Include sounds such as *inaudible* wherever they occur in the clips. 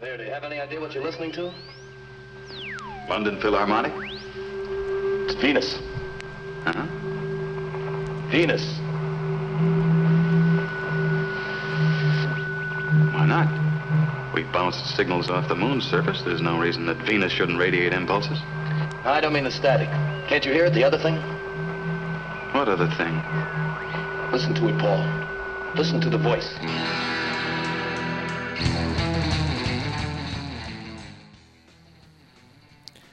There, do you have any idea what you're listening to? London Philharmonic? It's Venus. Uh-huh. Venus. Why not? We bounced signals off the moon's surface. There's no reason that Venus shouldn't radiate impulses. I don't mean the static. Can't you hear it? The other thing? What other thing? Listen to it, Paul. Listen to the voice.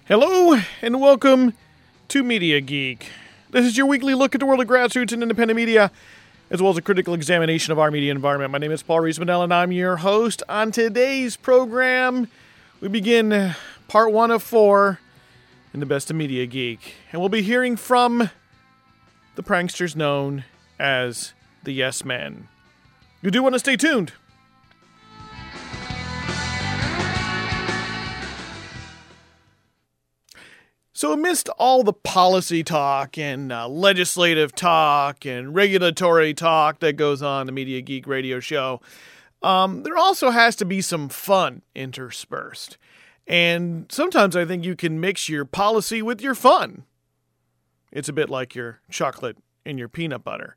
Hello and welcome to Media Geek. This is your weekly look at the world of grassroots and independent media, as well as a critical examination of our media environment. My name is Paul Riismandel, and I'm your host. On today's program, we begin uh, part one of four in the Best of Media Geek, and we'll be hearing from the pranksters known as the Yes Men. You do want to stay tuned. So, amidst all the policy talk and uh, legislative talk and regulatory talk that goes on the Media Geek radio show, um, there also has to be some fun interspersed. And sometimes I think you can mix your policy with your fun. It's a bit like your chocolate and your peanut butter.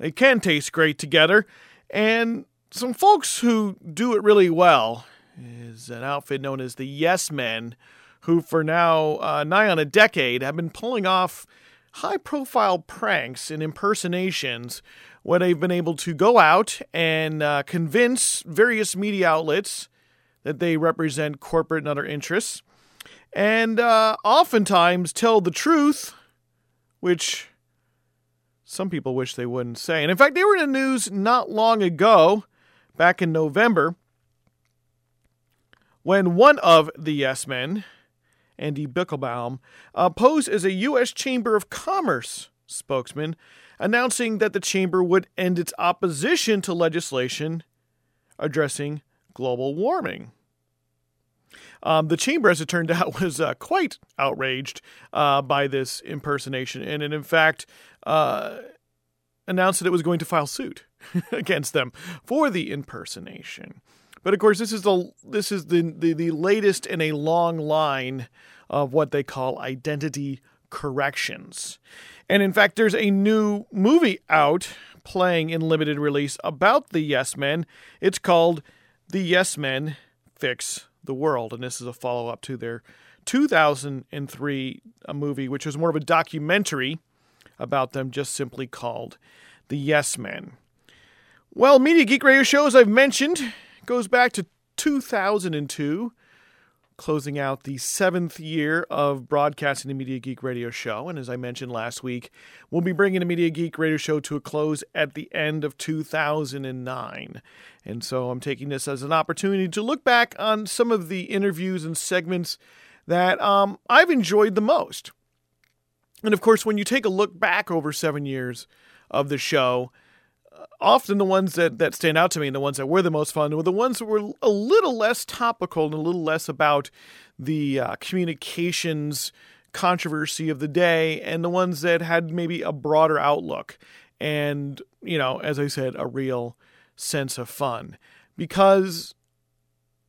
They can taste great together. And some folks who do it really well is an outfit known as the Yes Men who for now uh, nigh on a decade have been pulling off high profile pranks and impersonations where they've been able to go out and uh, convince various media outlets that they represent corporate and other interests and uh, oftentimes tell the truth which some people wish they wouldn't say. And in fact they were in the news not long ago back in november when one of the yes men Andy Bichlbaum, uh, posed as a U.S. Chamber of Commerce spokesman, announcing that the chamber would end its opposition to legislation addressing global warming. Um, the chamber, as it turned *laughs* out, was uh, quite outraged uh, by this impersonation, and it, in fact, uh, announced that it was going to file suit *laughs* against them for the impersonation. But of course, this is the this is the, the, the latest in a long line of what they call identity corrections. And in fact, there's a new movie out playing in limited release about the Yes Men. It's called The Yes Men Fix the World, and this is a follow up to their 2003 uh, movie, which was more of a documentary about them, just simply called The Yes Men. Well, Media Geek Radio Show, as I've mentioned, goes back to 2002, closing out the seventh year of broadcasting the Media Geek Radio Show. And as I mentioned last week, we'll be bringing the Media Geek Radio Show to a close at the end of 2009. And so I'm taking this as an opportunity to look back on some of the interviews and segments that um, I've enjoyed the most. And of course, when you take a look back over seven years of the show, often the ones that, that stand out to me and the ones that were the most fun were the ones that were a little less topical and a little less about the uh, communications controversy of the day and the ones that had maybe a broader outlook and you know as i said a real sense of fun. Because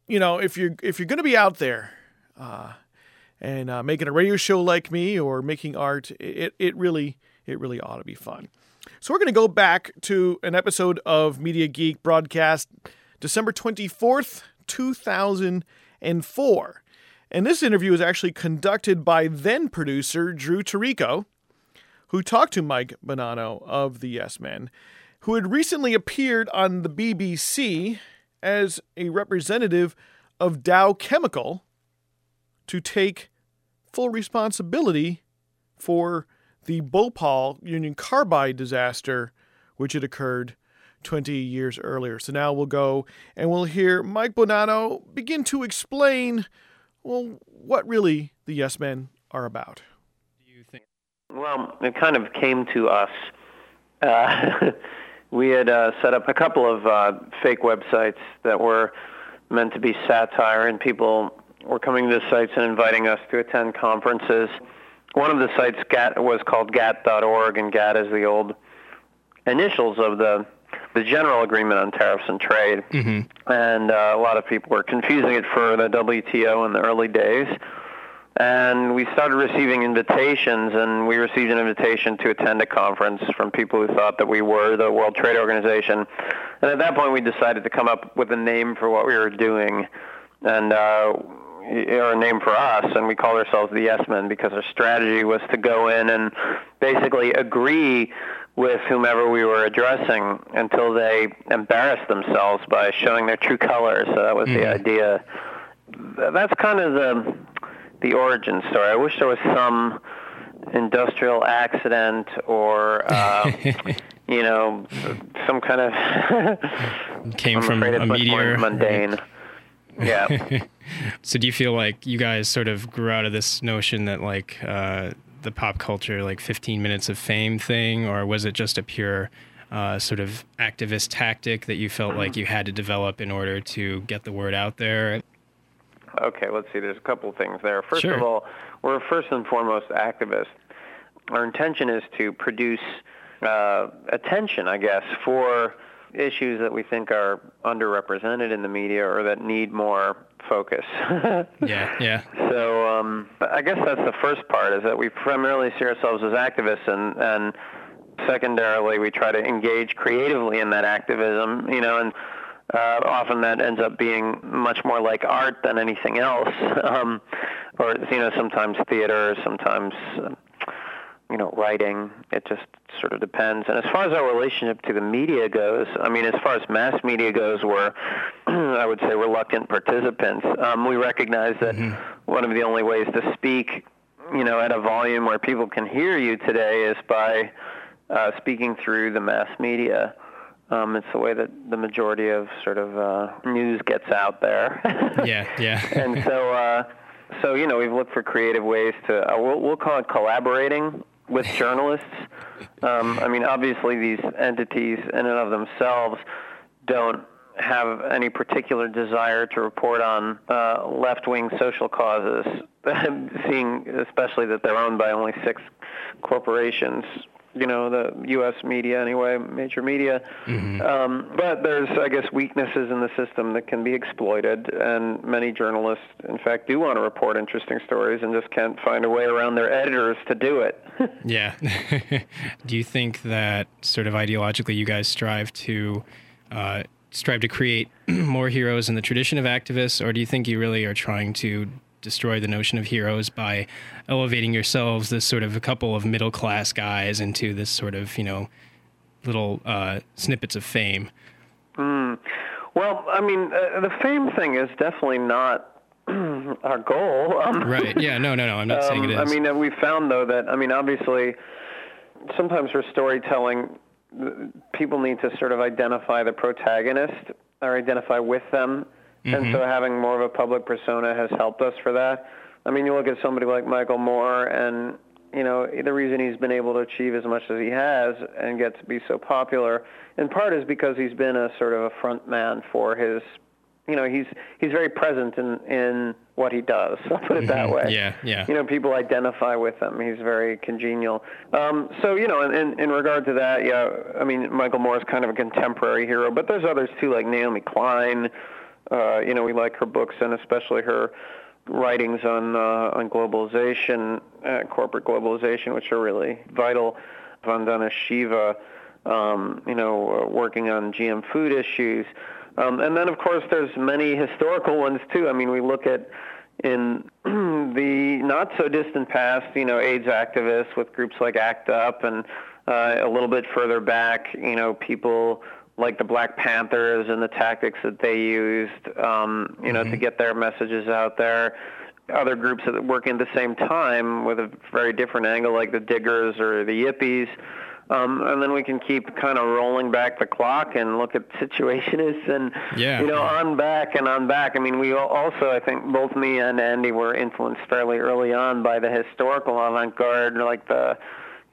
you know if you're if you're going to be out there uh, and uh, making a radio show like me or making art it, it really it really ought to be fun so we're going to go back to an episode of Media Geek broadcast December 24th, 2004. And this interview was actually conducted by then producer Drew Tarico, who talked to Mike Bonanno of the Yes Men, who had recently appeared on the BBC as a representative of Dow Chemical to take full responsibility for the Bhopal Union Carbide disaster, which had occurred 20 years earlier. So now we'll go and we'll hear Mike Bonanno begin to explain, well, what really the Yes Men are about. Do you think? Well, it kind of came to us. Uh, *laughs* we had uh, set up a couple of uh, fake websites that were meant to be satire, and people were coming to the sites and inviting us to attend conferences one of the sites GATT was called GATT.org, and GATT is the old initials of the the general agreement on tariffs and trade, Mm-hmm. and uh, a lot of people were confusing it for the WTO in the early days. And we started receiving invitations, and we received an invitation to attend a conference from people who thought that we were the World Trade Organization. And at that point, we decided to come up with a name for what we were doing, and uh, or a name for us, and we called ourselves the Yes Men because our strategy was to go in and basically agree with whomever we were addressing until they embarrassed themselves by showing their true colors. So that was the idea. That's kind of the the origin story. I wish there was some industrial accident or uh, *laughs* you know some kind of *laughs* Came I'm from a meteor. mundane. Yeah. *laughs* So do you feel like you guys sort of grew out of this notion that like uh, the pop culture like 15 minutes of fame thing, or was it just a pure uh, sort of activist tactic that you felt like you had to develop in order to get the word out there? Okay, let's see. There's a couple things there. First Sure. of all, we're first and foremost activists. Our intention is to produce uh, attention, I guess, for issues that we think are underrepresented in the media or that need more focus. *laughs* Yeah, yeah. So um, I guess that's the first part is that we primarily see ourselves as activists, and and secondarily we try to engage creatively in that activism. You know, and uh, often that ends up being much more like art than anything else, *laughs* um, or you know sometimes theater, sometimes. You know, writing. It just sort of depends. And as far as our relationship to the media goes, I mean, as far as mass media goes, we're, *clears throat* I would say, reluctant participants. Um, we recognize that one of the only ways to speak, you know, at a volume where people can hear you today is by uh, speaking through the mass media. Um, it's the way that the majority of sort of uh, news gets out there. *laughs* Yeah, yeah. and so, uh, so you know, we've looked for creative ways to. Uh, we'll, we'll call it collaborating with journalists. Um, I mean, obviously, these entities in and of themselves don't have any particular desire to report on uh, left-wing social causes, *laughs* seeing especially that they're owned by only six corporations. You know, the U.S. media anyway, major media. Um, but there's, I guess, weaknesses in the system that can be exploited, and many journalists, in fact, do want to report interesting stories and just can't find a way around their editors to do it. *laughs* Yeah. *laughs* Do you think that sort of ideologically you guys strive to uh, strive to create *clears throat* more heroes in the tradition of activists, or do you think you really are trying to destroy the notion of heroes by elevating yourselves, this sort of a couple of middle class guys, into this sort of you know little uh, snippets of fame? well, I mean, uh, the fame thing is definitely not *clears throat* our goal. Um, Right? Yeah. No. No. No. I'm not saying it is. Um, I mean, uh, we found though that I mean, obviously, sometimes for storytelling, people need to sort of identify the protagonist or identify with them, and so having more of a public persona has helped us for that. I mean, you look at somebody like Michael Moore, and you know, the reason he's been able to achieve as much as he has and get to be so popular, in part, is because he's been a sort of a front man for his you know he's he's very present in in what he does. *laughs* I'll put it that way. Yeah, yeah. You know, people identify with him. He's very congenial. Um, so you know, in, in in regard to that, yeah, I mean, Michael Moore is kind of a contemporary hero, but there's others too, like Naomi Klein. Uh, you know, we like her books and especially her writings on uh, on globalization, uh, corporate globalization, which are really vital. Vandana Shiva, um, you know, uh, working on GM food issues. Um, and then, of course, there's many historical ones too. I mean, we look at in *clears throat* the not so distant past, you know, AIDS activists with groups like ACT UP, and uh, a little bit further back, you know, people like the Black Panthers and the tactics that they used, um, you know, to get their messages out there. Other groups that work at the same time with a very different angle, like the Diggers or the Yippies. Um, and then we can keep kind of rolling back the clock and look at *laughs* situationists and Yeah. you know on back and on back. I mean, we also I think both me and Andy were influenced fairly early on by the historical avant-garde, like the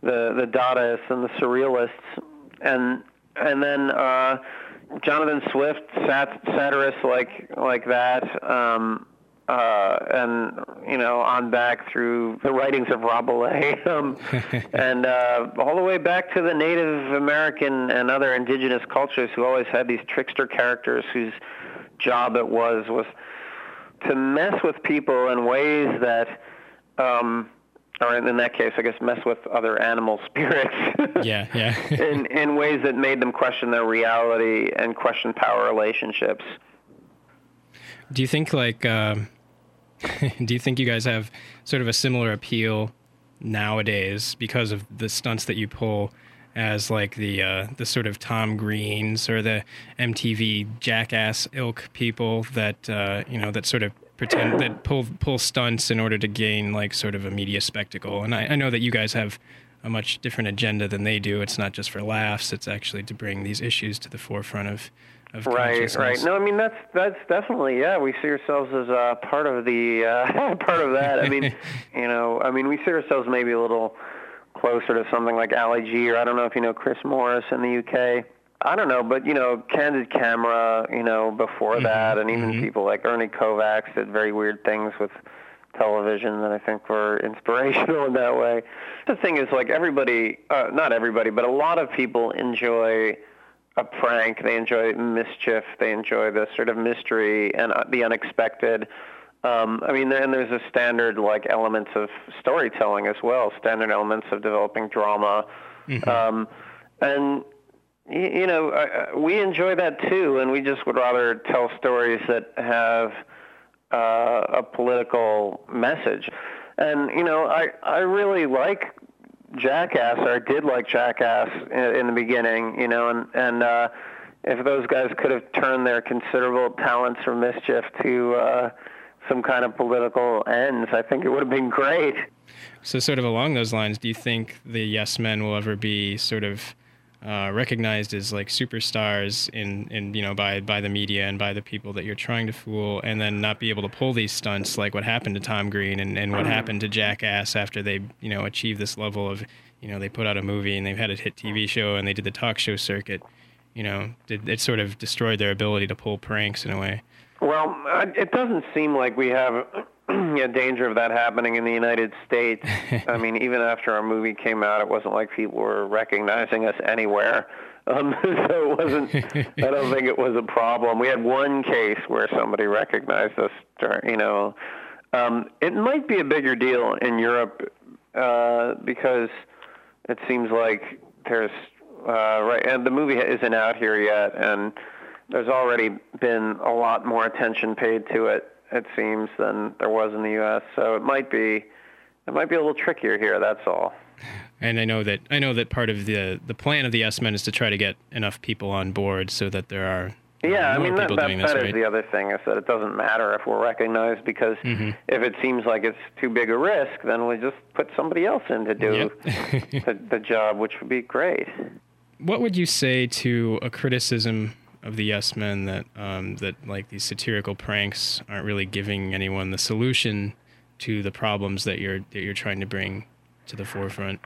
the the Dadaists and the Surrealists, and and then uh, Jonathan Swift, sat- satirists like like that. Um, uh, and you know on back through the writings of Rabelais, *laughs* um, *laughs* and uh, all the way back to the Native American and other indigenous cultures who always had these trickster characters whose job it was was to mess with people in ways that, um, or in that case, I guess, mess with other animal *laughs* spirits. yeah, yeah. *laughs* in in ways that made them question their reality and question power relationships. Do you think like um, *laughs* do you think you guys have sort of a similar appeal nowadays because of the stunts that you pull as like the uh, the sort of Tom Greens or the MTV jackass ilk people that uh, you know that sort of pretend that pull pull stunts in order to gain like sort of a media spectacle. And I, I know that you guys have a much different agenda than they do. It's not just for laughs. It's actually to bring these issues to the forefront of of right, right. No, I mean that's that's definitely yeah. We see ourselves as uh, part of the uh, *laughs* part of that. I mean, *laughs* you know, I mean we see ourselves maybe a little closer to something like Ali G, or I don't know if you know Chris Morris in the UK. I don't know, but you know, Candid Camera, you know, before mm-hmm, that, and even mm-hmm. people like Ernie Kovacs did very weird things with television that I think were *laughs* inspirational in that way. The thing is, like everybody, uh, not everybody, but a lot of people enjoy a prank. They enjoy mischief. They enjoy the sort of mystery and uh, the unexpected. Um, I mean, and there's a standard like elements of storytelling as well, standard elements of developing drama, mm-hmm. um, and you know we enjoy that too. And we just would rather tell stories that have uh, a political message. And you know, I I really like Jackass, or did like Jackass in, in the beginning, you know, and and uh, if those guys could have turned their considerable talents for mischief to uh, some kind of political ends, I think it would have been great. So, sort of along those lines, do you think the Yes Men will ever be sort of uh, recognized as like superstars in, in you know by by the media and by the people that you're trying to fool, and then not be able to pull these stunts like what happened to Tom Green and, and what happened to Jackass after they you know achieved this level of you know they put out a movie and they've had a hit TV show and they did the talk show circuit. You know, it, it sort of destroyed their ability to pull pranks in a way. Well, it doesn't seem like we have *clears throat* a danger of that happening in the United States. *laughs* I mean, even after our movie came out, it wasn't like people were recognizing us anywhere. Um, *laughs* so it wasn't. I don't think it was a problem. We had one case where somebody recognized us. You know, um, it might be a bigger deal in Europe uh, because it seems like there's uh, right, and the movie isn't out here yet, and there's already been a lot more attention paid to it it seems, than there was in the U.S. So it might be it might be a little trickier here. That's all. And I know that I know that part of the the plan of the Yes Men is to try to get enough people on board so that there are. Yeah, I mean that, that, that this, is right? the other thing is that it doesn't matter if we're recognized because mm-hmm. if it seems like it's too big a risk, then we just put somebody else in to do yep. *laughs* the, the job, which would be great. What would you say to a criticism of the Yes Men that um, that like these satirical pranks aren't really giving anyone the solution to the problems that you're that you're trying to bring to the forefront.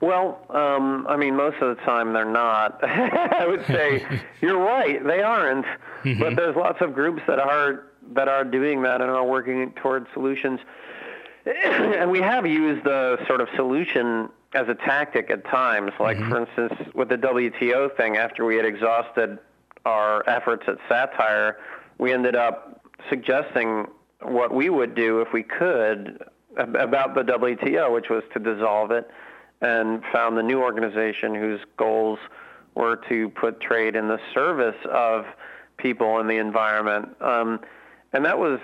Well, um, I mean, most of the time they're not. *laughs* I would say *laughs* you're right; they aren't. Mm-hmm. But there's lots of groups that are that are doing that and are working towards solutions. *clears throat* and we have used the sort of solution as a tactic at times. Like, mm-hmm. for instance, with the WTO thing, after we had exhausted our efforts at satire, we ended up suggesting what we would do if we could about the WTO, which was to dissolve it, and found the new organization whose goals were to put trade in the service of people and the environment. Um, and that was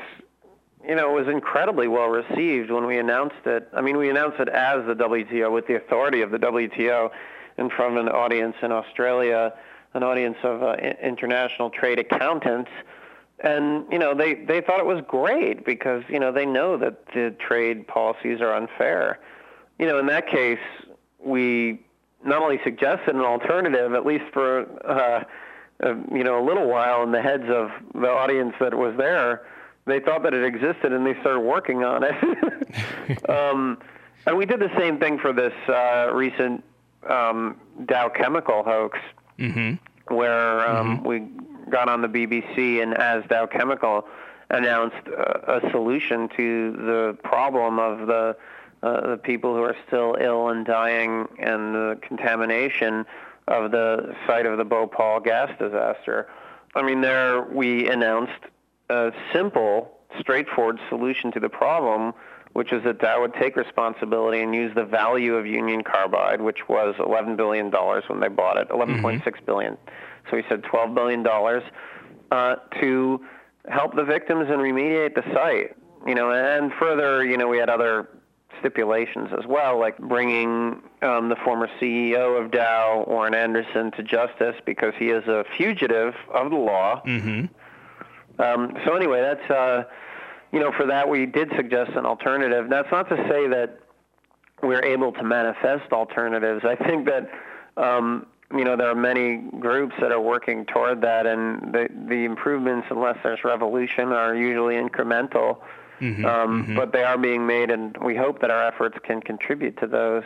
you know, it was incredibly well received when we announced it. I mean, we announced it as the WTO with the authority of the WTO in front of an audience in Australia, an audience of uh, international trade accountants. And, you know, they, they thought it was great because, you know, they know that the trade policies are unfair. You know, in that case, we not only suggested an alternative, at least for, uh, uh, you know, a little while in the heads of the audience that was there, they thought that it existed and they started working on it. *laughs* um, and we did the same thing for this uh, recent um, Dow Chemical hoax, mm-hmm. where um, mm-hmm. we got on the BBC and as Dow Chemical announced a, a solution to the problem of the uh, the people who are still ill and dying and the contamination of the site of the Bhopal gas disaster. I mean, there we announced a simple, straightforward solution to the problem, which is that Dow would take responsibility and use the value of Union Carbide, which was $11 billion when they bought it, $11.6 mm-hmm. billion. So he said $12 billion uh, to help the victims and remediate the site. You know, and further, you know, we had other stipulations as well, like bringing um, the former CEO of Dow, Warren Anderson, to justice because he is a fugitive of the law. Mm-hmm. Um, so anyway, that's uh, you know for that we did suggest an alternative. That's not to say that we're able to manifest alternatives. I think that um, you know there are many groups that are working toward that, and the the improvements, unless there's revolution, are usually incremental. Mm-hmm, um, mm-hmm. But they are being made, and we hope that our efforts can contribute to those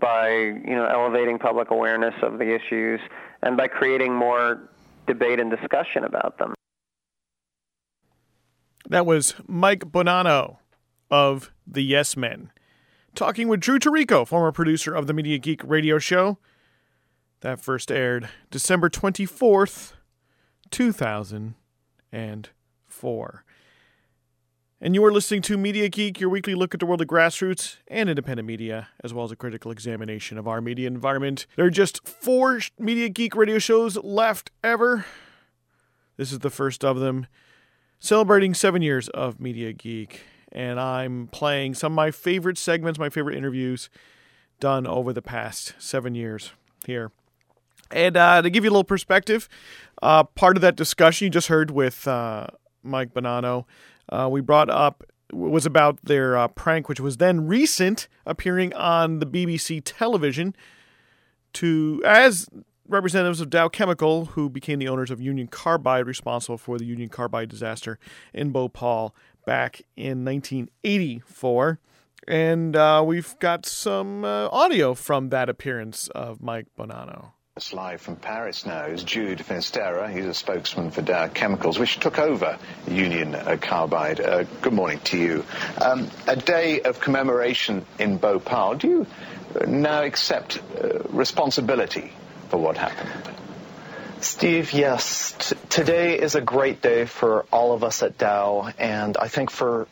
by you know elevating public awareness of the issues and by creating more debate and discussion about them. That was Mike Bonanno of the Yes Men talking with Drew Tarico, former producer of the Media Geek radio show. That first aired December 24th, 2004. And you are listening to Media Geek, your weekly look at the world of grassroots and independent media, as well as a critical examination of our media environment. There are just four Media Geek radio shows left ever. This is the first of them, celebrating seven years of Media Geek. And I'm playing some of my favorite segments, my favorite interviews done over the past seven years here. And uh, to give you a little perspective, uh, part of that discussion you just heard with uh, Mike Bonanno uh, we brought up was about their uh, prank, which was then recent, appearing on the BBC television to as representatives of Dow Chemical, who became the owners of Union Carbide, responsible for the Union Carbide disaster in Bhopal back in 1984. And uh, we've got some uh, audio from that appearance of Mike Bonanno. It's live from Paris now is Jude Finisterra. He's a spokesman for Dow Chemicals, which took over Union uh, Carbide. Uh, good morning to you. Um, a day of commemoration in Bhopal. Do you uh, now accept uh, responsibility what happened? Steve, yes. T- today is a great day for all of us at Dow, and I think for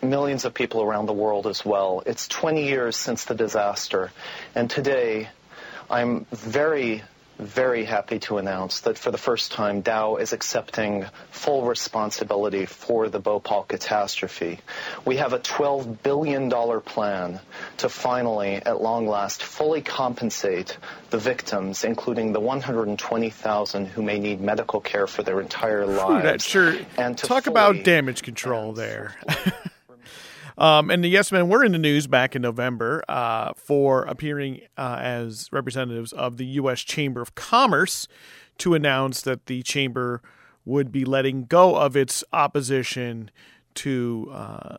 millions of people around the world as well. It's 20 years since the disaster, and today I'm very, very happy to announce that for the first time, Dow is accepting full responsibility for the Bhopal catastrophe. We have a $12 billion plan to finally, at long last, fully compensate the victims, including the 120,000 who may need medical care for their entire lives. Ooh, that sure. And talk about damage control there. Um, and the Yes Men were in the news back in November uh, for appearing uh, as representatives of the U.S. Chamber of Commerce to announce that the chamber would be letting go of its opposition to uh,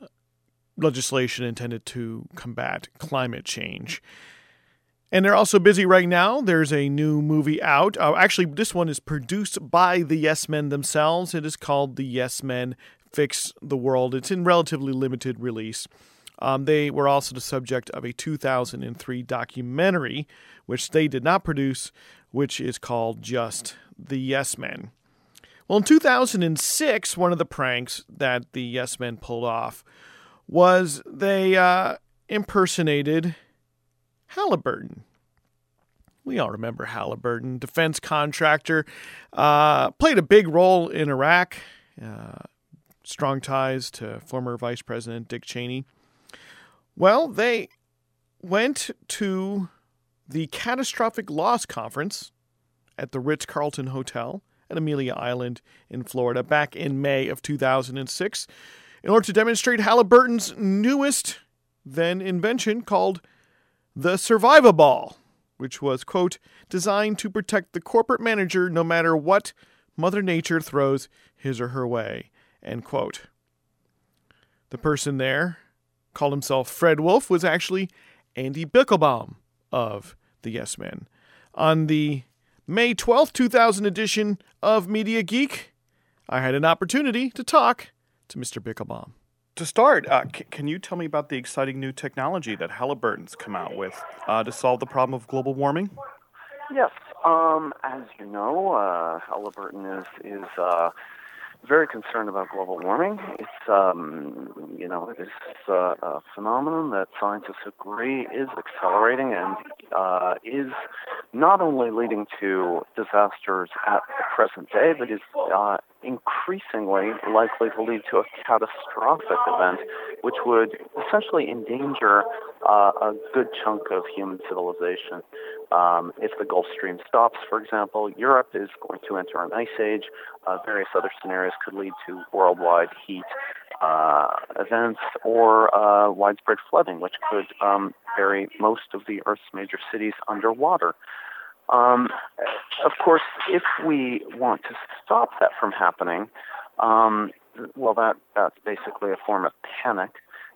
legislation intended to combat climate change. And they're also busy right now. There's a new movie out. Uh, actually, this one is produced by the Yes Men themselves. It is called The Yes Men fix the world. It's in relatively limited release. Um, they were also the subject of a 2003 documentary, which they did not produce, which is called Just the Yes Men. Well, in 2006, one of the pranks that the Yes Men pulled off was they uh, impersonated Halliburton. We all remember Halliburton, defense contractor, uh, played a big role in Iraq. Uh, strong ties to former Vice President Dick Cheney. Well, they went to the Catastrophic Loss Conference at the Ritz Carlton Hotel at Amelia Island in Florida back in May of 2006 in order to demonstrate Halliburton's newest then invention called the Survivaball, which was, quote, designed to protect the corporate manager no matter what Mother Nature throws his or her way, End quote. The person there called himself Fred Wolf was actually Andy Bichlbaum of the Yes Men. On the May 12th, 2000 edition of Media Geek. I had an opportunity to talk to Mr. Bichlbaum. To start, uh, c- can you tell me about the exciting new technology that Halliburton's come out with uh, to solve the problem of global warming? Yes. Um, as you know, uh, Halliburton is is uh, very concerned about global warming. It's um, you know it is uh, a phenomenon that scientists agree is accelerating and uh, is not only leading to disasters at the present day, but is uh, increasingly likely to lead to a catastrophic event, which would essentially endanger uh, a good chunk of human civilization. Um, if the Gulf Stream stops, for example, Europe is going to enter an ice age. Uh, various other scenarios could lead to worldwide heat uh, events or uh, widespread flooding, which could um, bury most of the Earth's major cities underwater. Um, of course, if we want to stop that from happening, um, well, that that's basically a form of panic,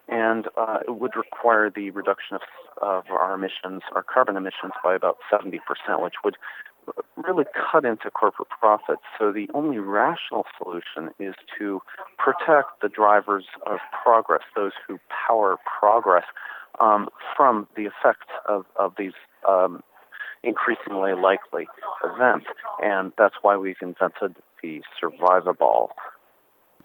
and uh, it would require the reduction of of our emissions, our carbon emissions, by about 70%, which would really cut into corporate profits. So the only rational solution is to protect the drivers of progress, those who power progress, um, from the effects of, of these um, increasingly likely events. And that's why we've invented the Survivaball.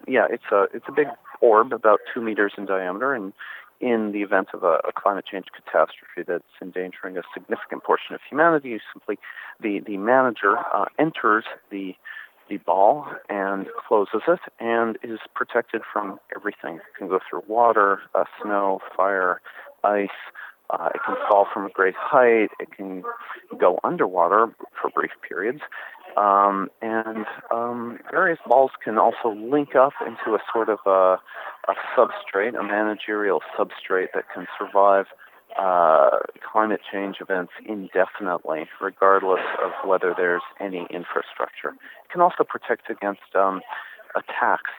Yeah, it's a it's a big orb about two meters in diameter, and in the event of a, a, climate change catastrophe that's endangering a significant portion of humanity, simply the, the manager uh, enters the the ball and closes it and is protected from everything. It can go through water, uh, snow, fire, ice. Uh, it can fall from a great height. It can go underwater for brief periods. Um, and um, various balls can also link up into a sort of a, a substrate, a managerial substrate that can survive uh, climate change events indefinitely, regardless of whether there's any infrastructure. It can also protect against um, attacks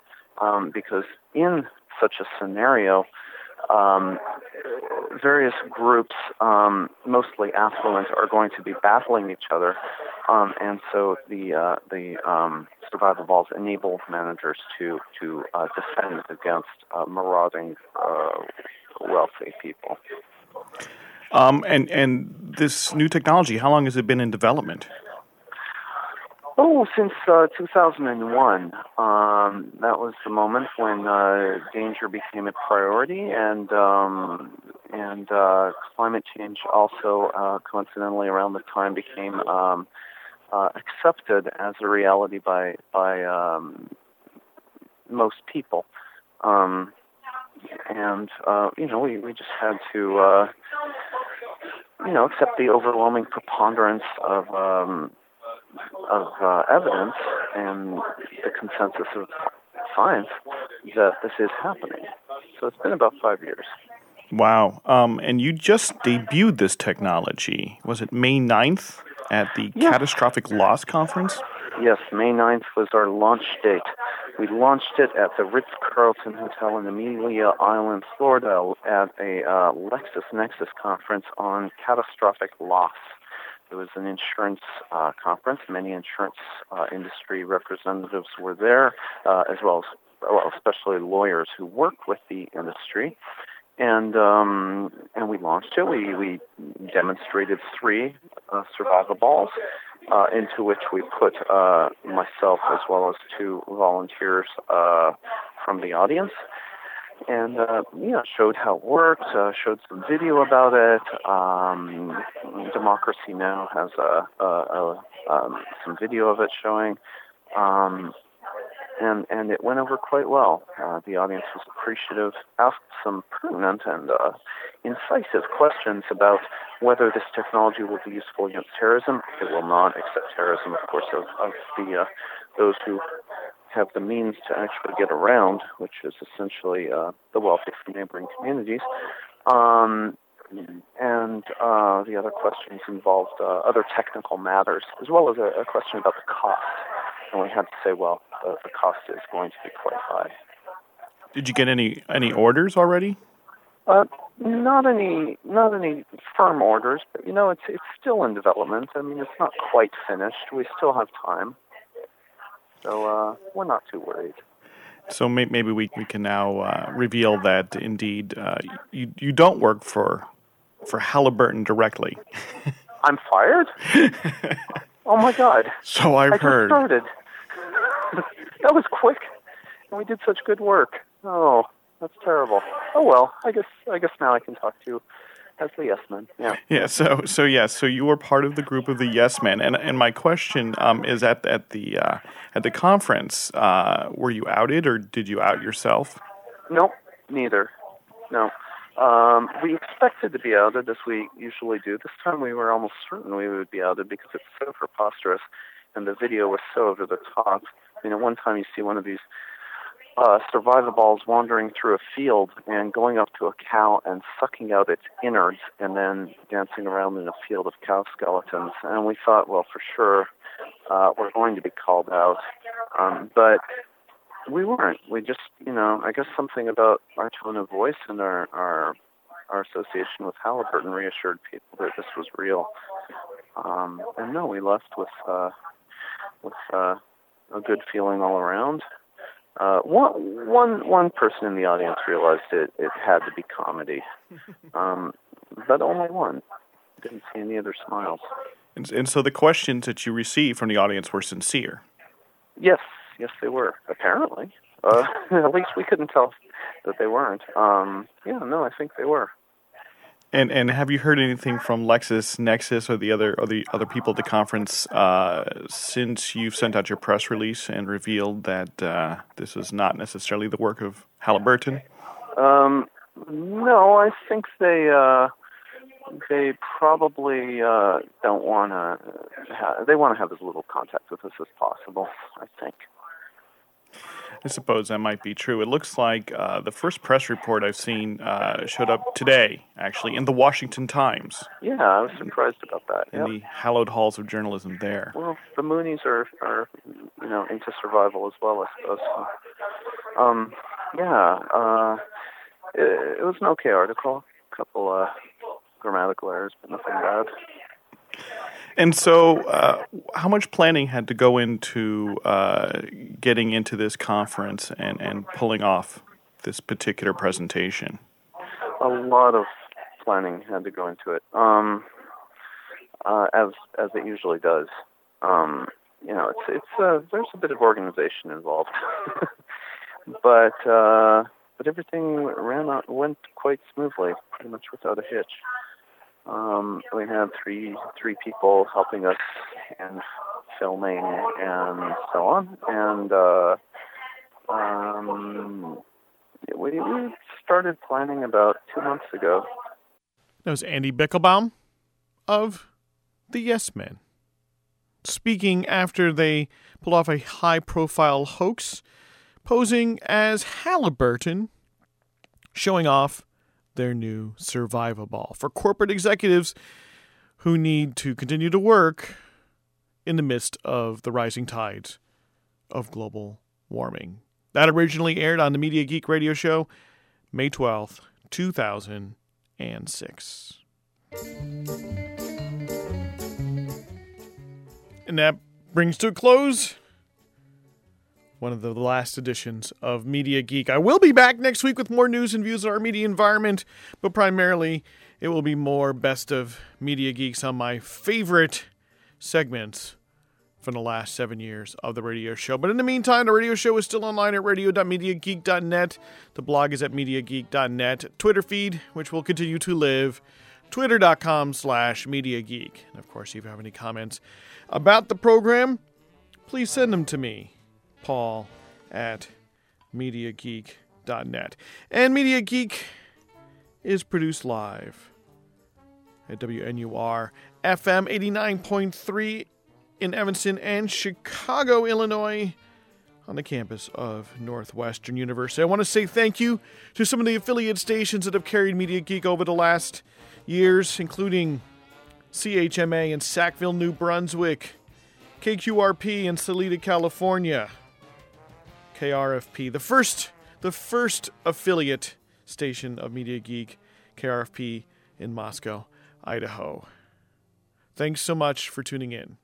um, because in such a scenario, um, various groups, um, mostly affluent, are going to be battling each other, um, and so the uh, the um, Survivaballs enable managers to to uh, defend against uh, marauding uh, wealthy people. Um, and and this new technology, how long has it been in development? Oh, since uh, 2001. Um, that was the moment when uh, danger became a priority, and um, and uh, climate change also, uh, coincidentally, around the time became um, uh, accepted as a reality by by um, most people. Um, and uh, you know, we we just had to uh, you know accept the overwhelming preponderance of um, of uh, evidence and the consensus of science that this is happening. So it's been about five years. Wow. Um, and you just debuted this technology. Was it May 9th at the yeah. Catastrophic Loss Conference? Yes, May 9th was our launch date. We launched it at the Ritz Carlton Hotel in Amelia Island, Florida, at a uh, LexisNexis conference on catastrophic loss. It was an insurance uh, conference. Many insurance uh, industry representatives were there, uh, as well as, well, especially lawyers who work with the industry. And um, and we launched it. We we demonstrated three uh, Survivaballs, uh, into which we put uh, myself as well as two volunteers uh, from the audience and uh, showed how it worked, uh, showed some video about it. Um, Democracy Now has a, a, a um, some video of it showing, um, and and it went over quite well. Uh, the audience was appreciative, asked some pertinent and uh, incisive questions about whether this technology will be useful against terrorism. It will not, except terrorism, of course, of, of the uh, those who have the means to actually get around, which is essentially uh, the wealthy from neighboring communities. Um, and uh, the other questions involved uh, other technical matters, as well as a, a, question about the cost. And we had to say, well, the, the cost is going to be quite high. Did you get any any orders already? Uh, Not any, not any firm orders, but you know, it's it's still in development. I mean, it's not quite finished. We still have time, so uh, we're not too worried. So may- maybe we we can now uh, reveal that indeed uh, you you don't work for for Halliburton directly. *laughs* I'm fired. *laughs* oh my God! So I've I heard. started. *laughs* that was quick, and we did such good work. Oh, that's terrible. Oh well, I guess I guess now I can talk to as the yes man. Yeah. Yeah. So so yes. So you were part of the group of the Yes Men, and and my question um, is at at the uh, at the conference, uh, were you outed or did you out yourself? Nope, neither. No. Um, we expected to be outed as we usually do. This time we were almost certain we would be outed because it's so preposterous and the video was so over the top. You know, one time you see one of these uh, survivaballs wandering through a field and going up to a cow and sucking out its innards and then dancing around in a field of cow skeletons. And we thought, well, for sure, uh, we're going to be called out. Um, but we weren't. We just, you know, I guess something about our tone of voice and our our our association with Halliburton reassured people that this was real. Um, and no, we left with uh, with uh, a good feeling all around. Uh, one one one person in the audience realized it it had to be comedy, *laughs* um, but only one. Didn't see any other smiles. And, and so the questions that you received from the audience were sincere. Yes, yes, they were. Apparently, uh, *laughs* at least we couldn't tell that they weren't. Um, yeah, no, I think they were. And and have you heard anything from Lexis Nexis or the other or the other people at the conference uh, since you've sent out your press release and revealed that uh, this is not necessarily the work of Halliburton? Um, no, I think they uh, they probably uh, don't want to. Ha- they want to have as little contact with us as possible. I think. I suppose that might be true. It looks like uh, the first press report I've seen uh, showed up today, actually, in the Washington Times, Yeah, I was surprised about that. in Yep. the hallowed halls of journalism there. Well, the Moonies are are you know into survival as well, I suppose. So, um, yeah, uh, it, it was an okay article. A couple uh, grammatical errors, but nothing bad. And so, uh, how much planning had to go into uh, getting into this conference and, and pulling off this particular presentation? A lot of planning had to go into it, um, uh, as as it usually does. Um, you know, it's it's uh, there's a bit of organization involved, *laughs* but uh, but everything ran out, went quite smoothly, pretty much without a hitch. Um, we had three three people helping us and filming and so on, and uh, um, we, we started planning about two months ago. That was Andy Bichlbaum of the Yes Men. Speaking after they pulled off a high profile hoax, posing as Halliburton, showing off their new Survivaball for corporate executives who need to continue to work in the midst of the rising tides of global warming. That originally aired on the Media Geek radio show May 12th, 2006. And that brings to a close one of the last editions of Media Geek. I will be back next week with more news and views on our media environment, but primarily it will be more best of Media Geeks on my favorite segments from the last seven years of the radio show. But in the meantime, the radio show is still online at radio.mediageek.net. The blog is at mediageek.net. Twitter feed, which will continue to live, twitter.com slash mediageek. And of course, if you have any comments about the program, please send them to me, Paul at MediaGeek.net. And Media Geek is produced live at WNUR FM 89.3 in Evanston and Chicago, Illinois, on the campus of Northwestern University. I want to say thank you to some of the affiliate stations that have carried Media Geek over the last years, including CHMA in Sackville, New Brunswick, KQRP in Salida, California, KRFP, the first the first affiliate station of Media Geek, KRFP in Moscow, Idaho. Thanks so much for tuning in.